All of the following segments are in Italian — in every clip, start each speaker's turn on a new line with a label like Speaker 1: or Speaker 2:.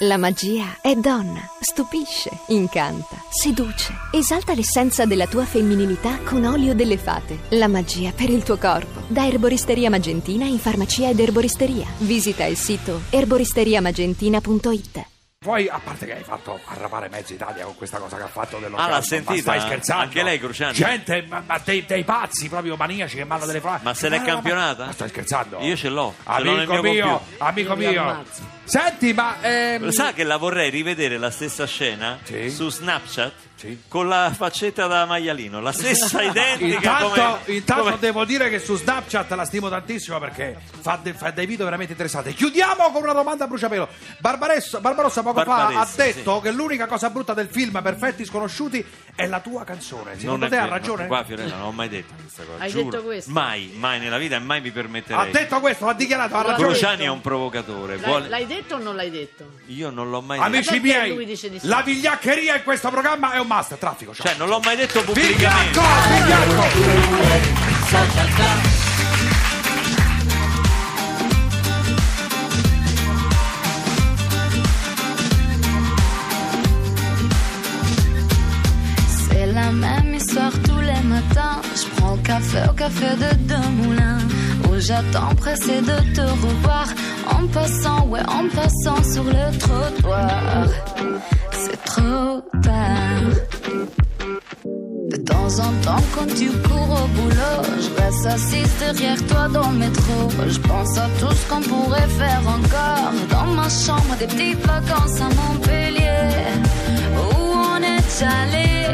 Speaker 1: La magia è donna, stupisce, incanta, seduce, esalta l'essenza della tua femminilità con olio delle fate. La magia per il tuo corpo. Da Erboristeria Magentina in farmacia ed erboristeria. Visita il sito erboristeriamagentina.it.
Speaker 2: Poi, a parte che hai fatto arrapare mezza Italia con questa cosa che ha fatto dello
Speaker 3: Ah, l'ha
Speaker 2: Ma
Speaker 3: sentita?
Speaker 2: stai scherzando?
Speaker 3: Anche lei, Cruciani?
Speaker 2: Gente, ma, ma dei, dei pazzi proprio maniaci che mandano delle frasi.
Speaker 3: Ma se l'è campionata?
Speaker 2: Ma stai scherzando?
Speaker 3: Io ce l'ho, ce l'ho
Speaker 2: Amico
Speaker 3: mio
Speaker 2: mio, amico
Speaker 4: Io mi
Speaker 2: mio.
Speaker 4: ammazzo.
Speaker 2: Senti, ma... ehm,
Speaker 3: Sa che la vorrei rivedere la stessa scena
Speaker 2: Sì.
Speaker 3: su Snapchat
Speaker 2: Sì.
Speaker 3: con la faccetta da maialino, la stessa identica
Speaker 2: Intanto,
Speaker 3: come,
Speaker 2: intanto
Speaker 3: come-
Speaker 2: devo dire che su Snapchat la stimo tantissimo perché fa, de- fa dei video veramente interessanti. Chiudiamo con una domanda a bruciapelo. Barbarossa poco fa
Speaker 3: Barbaressa,
Speaker 2: ha detto
Speaker 3: sì.
Speaker 2: che l'unica cosa brutta del film Perfetti Sconosciuti è la tua canzone. Secondo
Speaker 3: Non è
Speaker 2: te ha
Speaker 3: vero,
Speaker 2: ragione?
Speaker 3: qua Fiorella non ho mai detto questa cosa.
Speaker 4: Hai
Speaker 3: giuro.
Speaker 4: detto questo?
Speaker 3: Mai, mai nella vita e mai mi
Speaker 2: Ha
Speaker 3: permetterei.
Speaker 2: detto questo, ha dichiarato, ha
Speaker 4: L'ha
Speaker 2: ragione.
Speaker 3: Cruciani
Speaker 4: detto.
Speaker 3: è un provocatore.
Speaker 4: L'hai,
Speaker 3: vuole-
Speaker 4: l'hai detto o non l'hai detto?
Speaker 3: Io non l'ho mai
Speaker 2: Amici
Speaker 4: perché
Speaker 2: miei,
Speaker 4: lui dice di sì?
Speaker 2: la vigliaccheria in questo programma è un must. Traffico, ciao.
Speaker 3: detto. Cioè, non l'ho mai detto
Speaker 2: Vigliacco,
Speaker 3: pubblicamente.
Speaker 2: vigliacco.
Speaker 5: C'est au café de deux moulins. Où j'attends pressé de te revoir. En passant, ouais, en passant sur le trottoir. C'est trop tard. De temps en temps, quand tu cours au boulot, je reste assise derrière toi dans le métro. Je pense à tout ce qu'on pourrait faire encore. Dans ma chambre, des petites vacances à Montpellier. Où on est allé,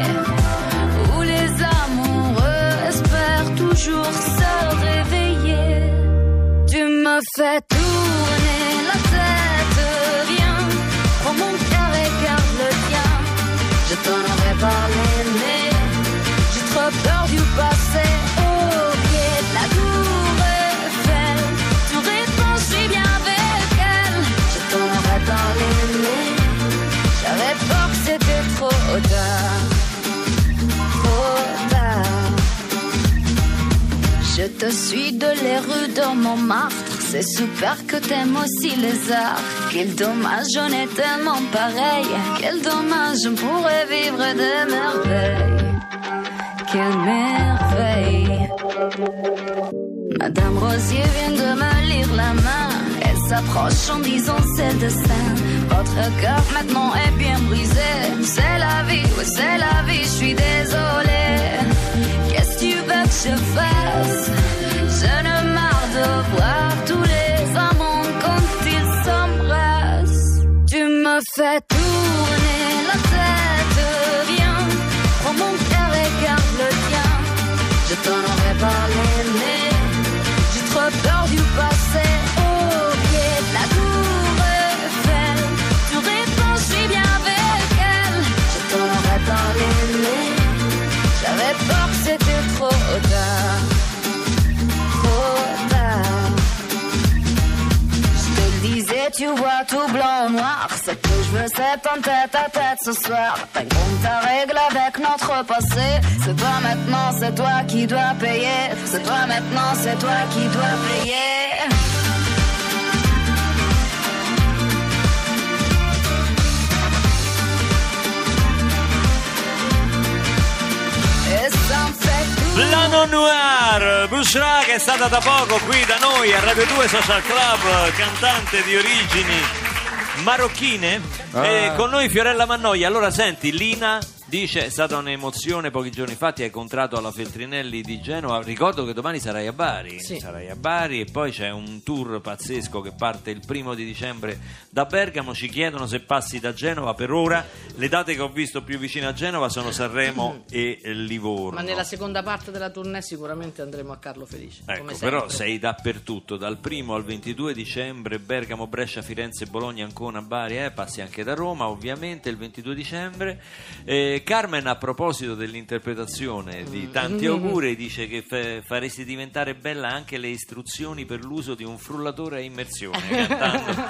Speaker 5: toujours se réveiller. Tu me fais tourner la tête, viens, prends mon cœur et garde le tien. Je t'en aurais parlé, mais Je te suis de les rues de Montmartre. C'est super que t'aimes aussi les arts. Quel dommage, on est tellement pareil. Quel dommage, on pourrait vivre des merveilles. Quelle merveille. Madame Rosier vient de me lire la main. Elle s'approche en disant c'est destin. Votre cœur maintenant est bien brisé. C'est la vie, oui, c'est la vie, je suis désolée. Qu'est-ce que tu veux que je fasse Je ne marre de voir tous les amants quand ils s'embrassent. Tu me fais tourner la tête, viens, prends mon cœur et garde le tien. Je t'en aurais parlé, tu vois tout blanc ou noir. Ce que je veux, c'est en tête à tête ce soir. T'as ta règle avec notre passé. C'est toi maintenant, c'est toi qui dois payer. C'est toi maintenant, c'est toi qui dois payer. Tout.
Speaker 3: Plano Noir, Bushra che è stata da poco qui da noi a Radio 2 Social Club, cantante di origini marocchine. E con noi Fiorella Mannoia. Allora senti, Lina dice è stata un'emozione pochi giorni fa, ti hai incontrato alla Feltrinelli di Genova. Ricordo che domani sarai a Bari.
Speaker 4: Sì.
Speaker 3: Sarai a Bari e poi c'è un tour pazzesco che parte il primo di dicembre da Bergamo. Ci chiedono se passi da Genova. Per ora le date che ho visto più vicine a Genova sono Sanremo e Livorno.
Speaker 4: Ma nella seconda parte della tournée sicuramente andremo a Carlo Felice.
Speaker 3: Ecco, però sei dappertutto, dal primo al 22 dicembre, Bergamo, Brescia, Firenze, Bologna, Ancona, Bari, eh, passi anche da Roma, ovviamente il 22 dicembre. Eh, Carmen, a proposito dell'interpretazione di tanti auguri, dice che fa- faresti diventare bella anche le istruzioni per l'uso di un frullatore a immersione, cantando.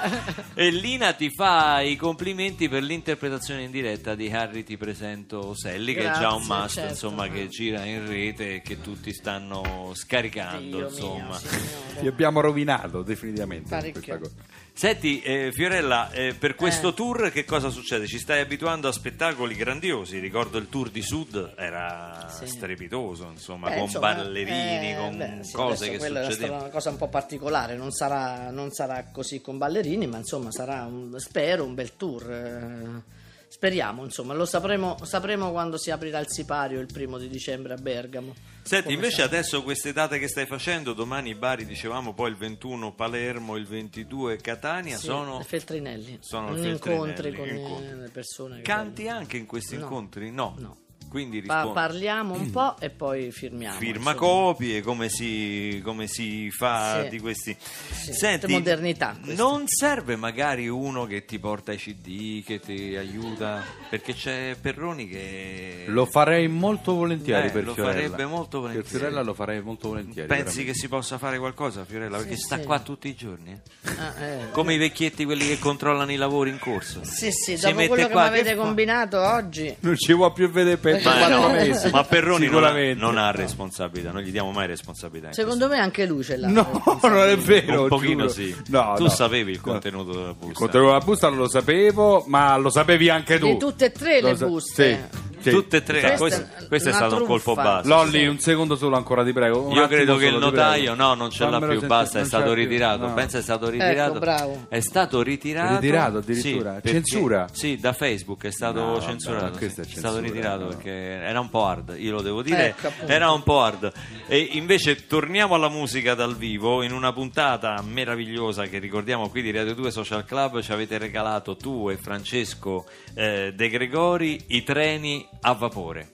Speaker 3: e Lina ti fa i complimenti per l'interpretazione in diretta di Harry Ti presento Selli, che è già un
Speaker 4: Grazie,
Speaker 3: must,
Speaker 4: certo.
Speaker 3: insomma, che gira in rete e che tutti stanno scaricando,
Speaker 4: Dio
Speaker 3: insomma.
Speaker 4: mio, signore.
Speaker 6: Ti abbiamo rovinato definitivamente con
Speaker 4: Parecchio.
Speaker 6: questa cosa.
Speaker 3: Senti, eh, Fiorella, eh, per questo tour che cosa succede? Ci stai abituando a spettacoli grandiosi? Ricordo il tour di Sud, era
Speaker 4: Sì.
Speaker 3: strepitoso, insomma,
Speaker 4: Beh,
Speaker 3: con
Speaker 4: insomma,
Speaker 3: ballerini,
Speaker 4: eh,
Speaker 3: con
Speaker 4: beh, sì,
Speaker 3: cose che
Speaker 4: stata
Speaker 3: succedevano.
Speaker 4: una cosa un po' particolare, non sarà, non sarà così con ballerini, ma insomma sarà, un, spero, un bel tour. eh, Speriamo, insomma, lo sapremo, sapremo quando si aprirà il sipario il primo di dicembre a Bergamo.
Speaker 3: Senti,
Speaker 4: Come
Speaker 3: invece
Speaker 4: sempre.
Speaker 3: adesso queste date che stai facendo, domani Bari, dicevamo, poi il 21 Palermo, il 22 Catania,
Speaker 4: Sì,
Speaker 3: sono...
Speaker 4: Feltrinelli.
Speaker 3: sono
Speaker 4: incontri con
Speaker 3: incontri.
Speaker 4: le persone.
Speaker 3: Canti
Speaker 4: vengono.
Speaker 3: anche in questi
Speaker 4: No.
Speaker 3: incontri? No.
Speaker 4: No.
Speaker 3: Quindi
Speaker 4: Pa-
Speaker 3: rispondi.
Speaker 4: parliamo un po' e poi firmiamo.
Speaker 3: Firma copie, come si, come si fa
Speaker 4: Sì.
Speaker 3: di questi.
Speaker 4: Sì,
Speaker 3: Senti,
Speaker 4: modernità queste.
Speaker 3: non serve magari uno che ti porta i CD, che ti aiuta? Perché c'è Perroni che.
Speaker 2: Lo farei molto volentieri
Speaker 3: Eh,
Speaker 2: per
Speaker 3: lo
Speaker 2: Fiorella.
Speaker 3: farebbe molto
Speaker 2: Per
Speaker 3: volentieri.
Speaker 2: Fiorella lo farei molto volentieri.
Speaker 3: Pensi
Speaker 2: veramente.
Speaker 3: che si possa fare qualcosa, Fiorella? Perché
Speaker 4: Sì,
Speaker 3: sta
Speaker 4: sì.
Speaker 3: qua tutti i giorni. eh?
Speaker 4: Ah, eh.
Speaker 3: Come i vecchietti, quelli che controllano i lavori in corso.
Speaker 4: Sì, sì,
Speaker 3: Si
Speaker 4: dopo quello che
Speaker 3: qua,
Speaker 4: mi avete
Speaker 3: che fa?
Speaker 4: combinato oggi.
Speaker 2: Non ci vuoi più vedere per
Speaker 3: Ma, no,
Speaker 2: mesi.
Speaker 3: ma Perroni non ha,
Speaker 2: Sicuramente.
Speaker 3: non ha responsabilità, non gli diamo mai responsabilità.
Speaker 4: Secondo me anche lui ce l'ha.
Speaker 2: No, non è vero.
Speaker 3: Un pochino
Speaker 2: giuro.
Speaker 3: sì.
Speaker 2: No,
Speaker 3: tu
Speaker 2: no.
Speaker 3: sapevi il contenuto della busta.
Speaker 2: Il contenuto della busta non lo sapevo, ma lo sapevi anche tu.
Speaker 4: Di tutte e tre le
Speaker 2: Lo sa-
Speaker 4: buste.
Speaker 2: Sì.
Speaker 3: Tutte e tre.
Speaker 4: Questa
Speaker 3: Questo,
Speaker 4: è
Speaker 3: questo è stato un colpo basso.
Speaker 2: Lolli, un secondo solo ancora, ti prego. Un
Speaker 3: Io credo che il notaio no, non ce l'ha
Speaker 2: Fammelo
Speaker 3: più, basta, è stato ritirato.
Speaker 2: No.
Speaker 3: Pensa è stato ritirato.
Speaker 4: bravo.
Speaker 3: È stato ritirato.
Speaker 2: Ritirato addirittura?
Speaker 3: Sì, perché-
Speaker 2: Censura?
Speaker 3: Sì, da Facebook è stato
Speaker 2: No, vabbè,
Speaker 3: censurato. sì.
Speaker 2: è
Speaker 3: È stato
Speaker 2: censura,
Speaker 3: ritirato
Speaker 2: no.
Speaker 3: perché era un po' hard, io lo devo dire.
Speaker 4: Ecco,
Speaker 3: era un po' hard. E invece torniamo alla musica dal vivo in una puntata meravigliosa che ricordiamo qui di Radio 2 Social Club. Ci avete regalato tu e Francesco eh, De Gregori i treni a vapore.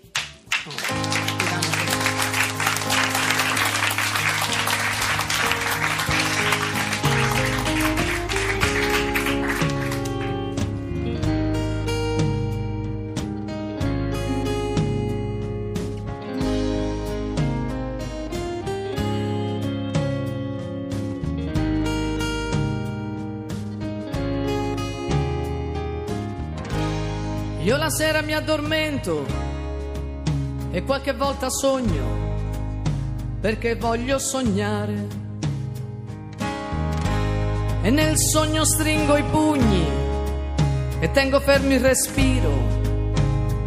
Speaker 4: La sera mi addormento e qualche volta sogno perché voglio sognare. E nel sogno stringo i pugni e tengo fermo il respiro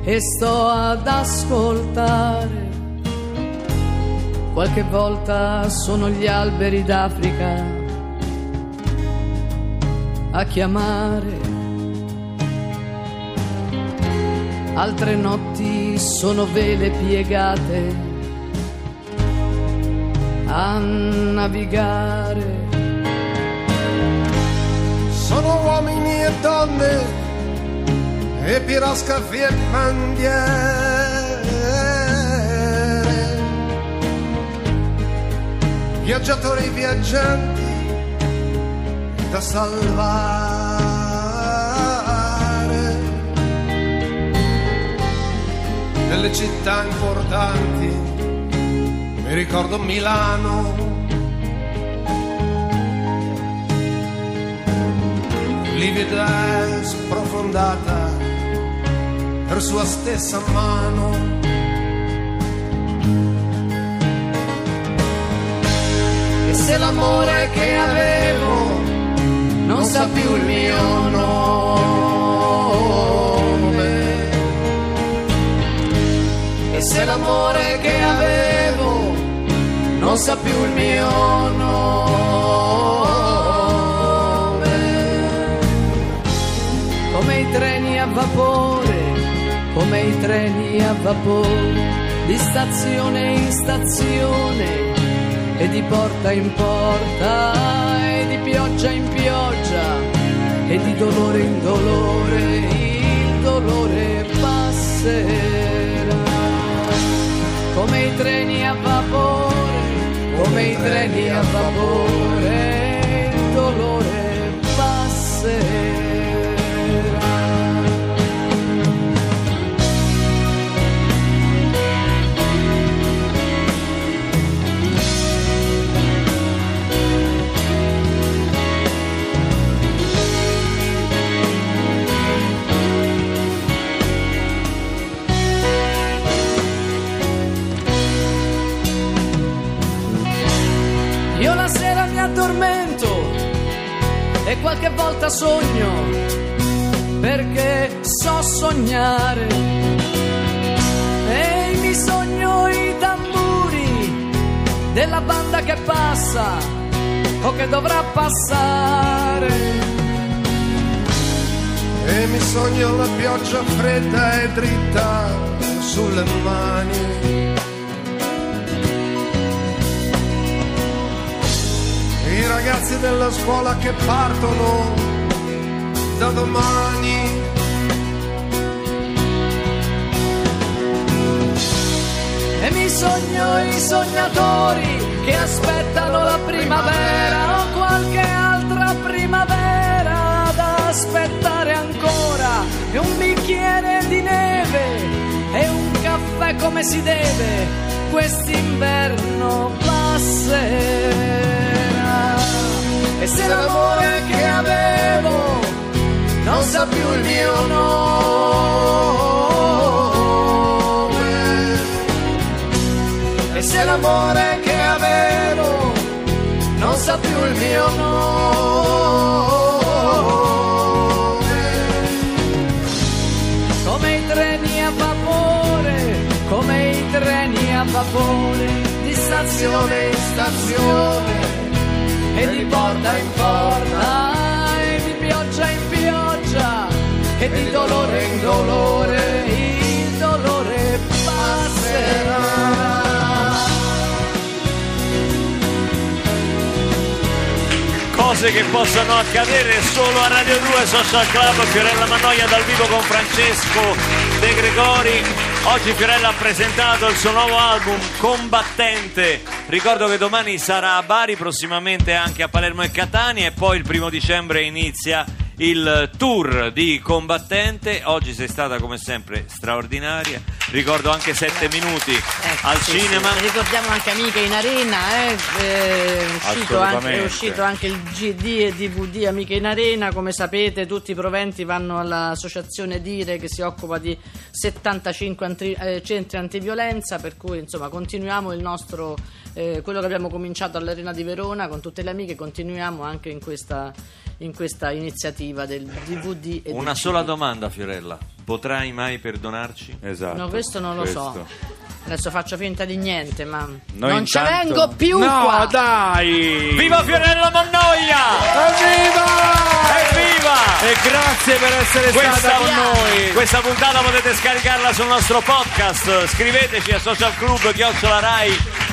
Speaker 4: e sto ad ascoltare. Qualche volta sono gli alberi d'Africa a chiamare. Altre notti sono vele piegate a navigare.
Speaker 6: Sono uomini e donne e piroscafi e bandiere. Viaggiatori viaggianti da salvare. Città importanti mi ricordo Milano. livida e sprofondata per sua stessa mano.
Speaker 4: E se l'amore che avevo non sa più il mio nome. L'amore che avevo non sa più il mio nome. Come i treni a vapore, come i treni a vapore, di stazione in stazione e di porta in porta e di pioggia in pioggia e di dolore in dolore il dolore passerà come i treni a vapore come i treni a vapore la sera mi addormento
Speaker 7: e qualche volta sogno perché so sognare e mi sogno i tamburi della banda che passa o che dovrà passare
Speaker 6: e mi sogno la pioggia fredda e dritta sulle mani. I ragazzi della scuola che partono da domani.
Speaker 7: E mi sogno i sognatori che aspettano la primavera o qualche altra primavera da aspettare ancora e un bicchiere di neve e un caffè come si deve quest'inverno passerà e se l'amore che avevo non sa più il mio nome. E se l'amore che avevo non sa più il mio nome. Come i treni a vapore come i treni a vapore di stazione in stazione di porta in porta e di pioggia in pioggia e di dolore in dolore il dolore passerà
Speaker 3: Cose che possono accadere solo a Radio 2 Social Club, Fiorella Mannoia dal vivo con Francesco De Gregori. Oggi Fiorella ha presentato il suo nuovo album Combattente. Ricordo che domani sarà a Bari, prossimamente anche a Palermo e Catania e poi il primo dicembre inizia il tour di Combattente. Oggi sei stata come sempre straordinaria. Ricordo anche 7 minuti
Speaker 4: Ecco,
Speaker 3: al
Speaker 4: sì,
Speaker 3: cinema.
Speaker 4: sì. Ricordiamo anche Amiche in Arena, eh, è, uscito anche, è uscito anche il GD e DVD Amiche in Arena, come sapete tutti i proventi vanno all'associazione Dire che si occupa di 75 antri- eh, centri antiviolenza, per cui insomma continuiamo il nostro, eh, quello che abbiamo cominciato all'Arena di Verona con tutte le amiche, continuiamo anche in questa, in questa iniziativa del DVD e
Speaker 3: Una
Speaker 4: del
Speaker 3: sola
Speaker 4: CD.
Speaker 3: domanda, Fiorella. Potrai mai perdonarci?
Speaker 2: Esatto.
Speaker 4: No, questo non lo so.
Speaker 2: Questo.
Speaker 4: Adesso faccio finta di niente, ma
Speaker 2: Noi
Speaker 4: non ci
Speaker 2: intanto-
Speaker 4: vengo più
Speaker 2: No,
Speaker 4: qua.
Speaker 2: dai!
Speaker 3: Viva Fiorella Mannoia!
Speaker 2: Evviva!
Speaker 3: Evviva!
Speaker 2: E grazie per essere
Speaker 3: Questa,
Speaker 2: stata con noi.
Speaker 3: questa puntata potete scaricarla sul nostro podcast. Scriveteci a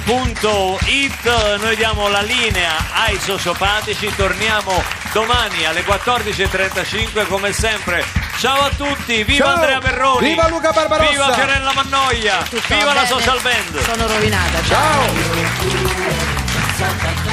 Speaker 3: socialclub.it. Noi diamo la linea ai sociopatici. Torniamo domani alle 14.35 come sempre. Ciao a tutti, viva
Speaker 2: Ciao.
Speaker 3: Andrea Perroni!
Speaker 2: Viva Luca Barbarossa.
Speaker 3: Viva Fiorella Mannoia! Viva
Speaker 4: va
Speaker 3: la
Speaker 4: bene?
Speaker 3: social band!
Speaker 4: Sono rovinata. ciao.
Speaker 2: Ciao!